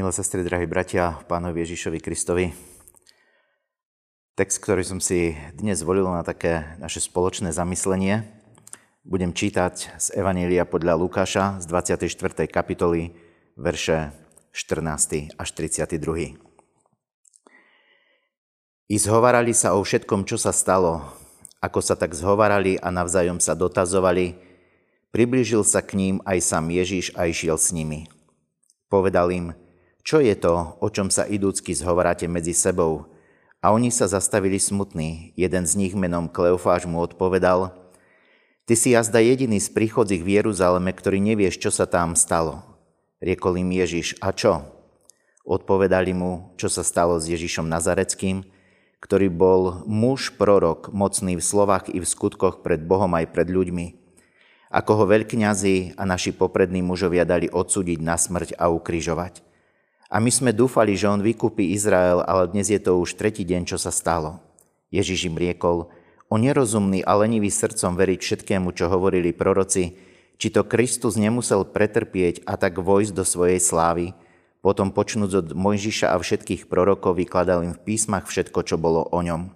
Milé sestry, drahí bratia, pánovi Ježišovi Kristovi. Text, ktorý som si dnes zvolil na také naše spoločné zamyslenie, budem čítať z Evanília podľa Lukáša z 24. kapitoly, verše 14. až 32. I zhovarali sa o všetkom, čo sa stalo. Ako sa tak zhovarali a navzájom sa dotazovali, priblížil sa k ním aj sám Ježiš a išiel s nimi. Povedal im, čo je to, o čom sa idúcky zhovoráte medzi sebou? A oni sa zastavili smutní. Jeden z nich menom Kleofáš mu odpovedal, Ty si jazda jediný z príchodzích v Jeruzaleme, ktorý nevieš, čo sa tam stalo. Riekol im Ježiš, a čo? Odpovedali mu, čo sa stalo s Ježišom Nazareckým, ktorý bol muž prorok, mocný v slovách i v skutkoch pred Bohom aj pred ľuďmi. Ako ho veľkňazi a naši poprední mužovia dali odsúdiť na smrť a ukrižovať. A my sme dúfali, že on vykúpi Izrael, ale dnes je to už tretí deň, čo sa stalo. Ježiš im riekol, o nerozumný a lenivý srdcom veriť všetkému, čo hovorili proroci, či to Kristus nemusel pretrpieť a tak vojsť do svojej slávy, potom počnúť od Mojžiša a všetkých prorokov vykladal im v písmach všetko, čo bolo o ňom.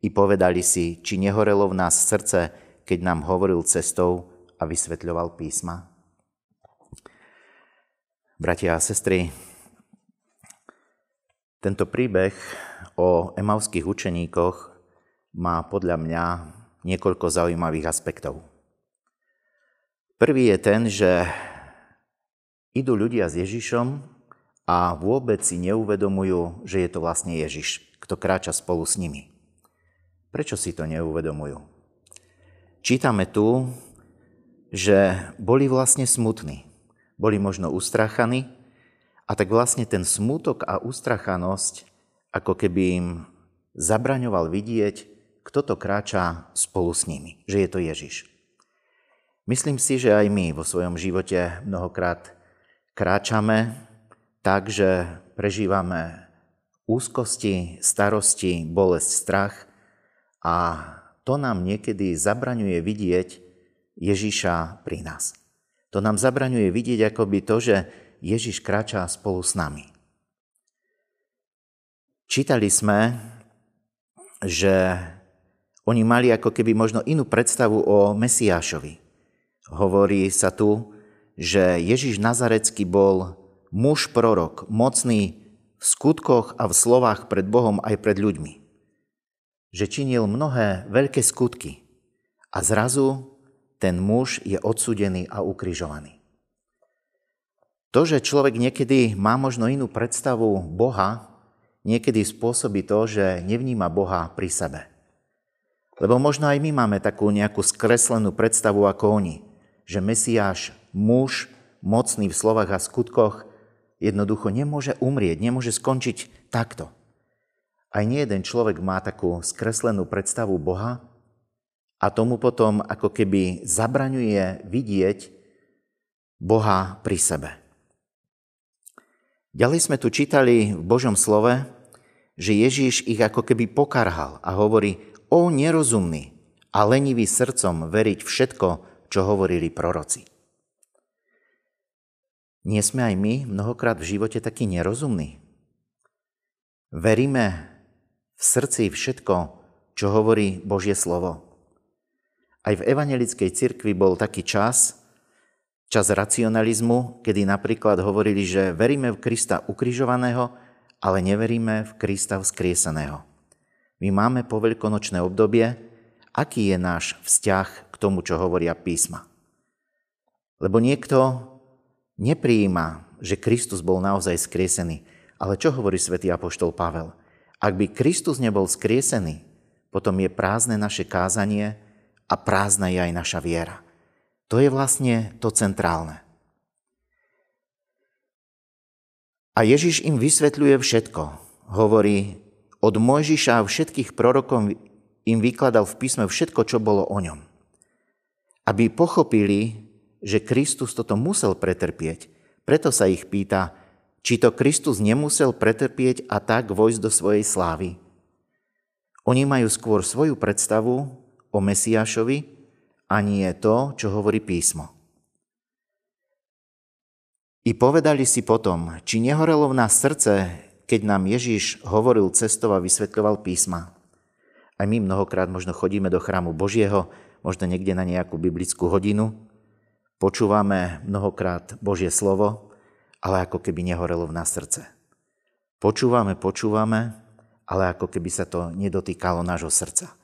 I povedali si, či nehorelo v nás srdce, keď nám hovoril cestou a vysvetľoval písma. Bratia a sestry, tento príbeh o emavských učeníkoch má podľa mňa niekoľko zaujímavých aspektov. Prvý je ten, že idú ľudia s Ježišom a vôbec si neuvedomujú, že je to vlastne Ježiš, kto kráča spolu s nimi. Prečo si to neuvedomujú? Čítame tu, že boli vlastne smutní. Boli možno ustrachaní, a tak vlastne ten smútok a ustrachanosť, ako keby im zabraňoval vidieť, kto to kráča spolu s nimi, že je to Ježiš. Myslím si, že aj my vo svojom živote mnohokrát kráčame tak, že prežívame úzkosti, starosti, bolesť, strach a to nám niekedy zabraňuje vidieť Ježiša pri nás. To nám zabraňuje vidieť akoby to, že Ježiš kráča spolu s nami. Čítali sme, že oni mali ako keby možno inú predstavu o Mesiášovi. Hovorí sa tu, že Ježiš Nazarecký bol muž prorok, mocný v skutkoch a v slovách pred Bohom aj pred ľuďmi. Že činil mnohé veľké skutky a zrazu ten muž je odsudený a ukrižovaný. To, že človek niekedy má možno inú predstavu Boha, niekedy spôsobí to, že nevníma Boha pri sebe. Lebo možno aj my máme takú nejakú skreslenú predstavu ako oni, že Mesiáš, muž, mocný v slovách a skutkoch, jednoducho nemôže umrieť, nemôže skončiť takto. Aj nie jeden človek má takú skreslenú predstavu Boha a tomu potom ako keby zabraňuje vidieť Boha pri sebe. Ďalej sme tu čítali v Božom slove, že Ježíš ich ako keby pokarhal a hovorí, o nerozumný a lenivý srdcom veriť všetko, čo hovorili proroci. Nie sme aj my mnohokrát v živote takí nerozumní? Veríme v srdci všetko, čo hovorí Božie slovo. Aj v evangelickej cirkvi bol taký čas, čas racionalizmu, kedy napríklad hovorili, že veríme v Krista ukrižovaného, ale neveríme v Krista vzkrieseného. My máme poveľkonočné obdobie, aký je náš vzťah k tomu, čo hovoria písma. Lebo niekto neprijíma, že Kristus bol naozaj skriesený. Ale čo hovorí svätý Apoštol Pavel? Ak by Kristus nebol skriesený, potom je prázdne naše kázanie a prázdna je aj naša viera. To je vlastne to centrálne. A Ježiš im vysvetľuje všetko. Hovorí, od Mojžiša a všetkých prorokov im vykladal v písme všetko, čo bolo o ňom. Aby pochopili, že Kristus toto musel pretrpieť. Preto sa ich pýta, či to Kristus nemusel pretrpieť a tak vojsť do svojej slávy. Oni majú skôr svoju predstavu o Mesiášovi, a nie to, čo hovorí písmo. I povedali si potom, či nehorelo v nás srdce, keď nám Ježiš hovoril cestov a vysvetľoval písma. Aj my mnohokrát možno chodíme do chrámu Božieho, možno niekde na nejakú biblickú hodinu, počúvame mnohokrát Božie slovo, ale ako keby nehorelo v nás srdce. Počúvame, počúvame, ale ako keby sa to nedotýkalo nášho srdca.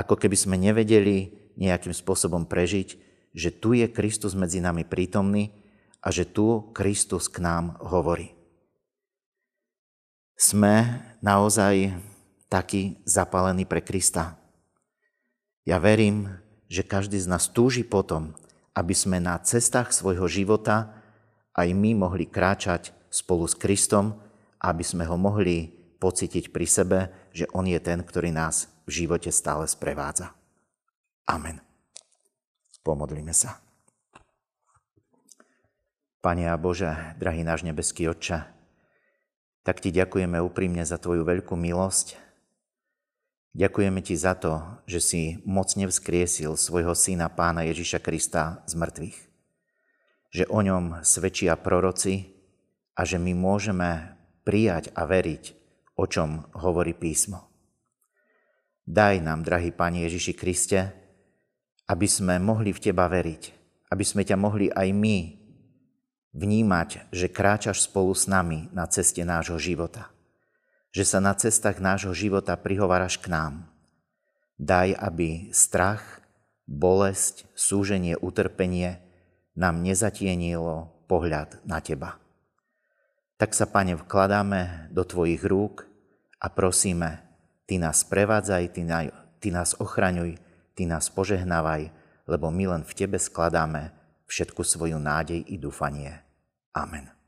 Ako keby sme nevedeli nejakým spôsobom prežiť, že tu je Kristus medzi nami prítomný a že tu Kristus k nám hovorí. Sme naozaj takí zapálení pre Krista. Ja verím, že každý z nás túži potom, aby sme na cestách svojho života aj my mohli kráčať spolu s Kristom, aby sme ho mohli pocítiť pri sebe, že On je ten, ktorý nás v živote stále sprevádza. Amen. Pomodlíme sa. Pane a Bože, drahý náš nebeský Otče, tak Ti ďakujeme úprimne za Tvoju veľkú milosť. Ďakujeme Ti za to, že si mocne vzkriesil svojho Syna Pána Ježiša Krista z mŕtvych. Že o ňom svedčia proroci a že my môžeme prijať a veriť, o čom hovorí písmo. Daj nám, drahý Pane Ježiši Kriste, aby sme mohli v Teba veriť, aby sme ťa mohli aj my vnímať, že kráčaš spolu s nami na ceste nášho života. Že sa na cestách nášho života prihováraš k nám. Daj, aby strach, bolesť, súženie, utrpenie nám nezatienilo pohľad na Teba. Tak sa, Pane, vkladáme do Tvojich rúk a prosíme, Ty nás prevádzaj, Ty, nás ochraňuj, Ty nás požehnávaj, lebo my len v Tebe skladáme všetku svoju nádej i dúfanie. Amen.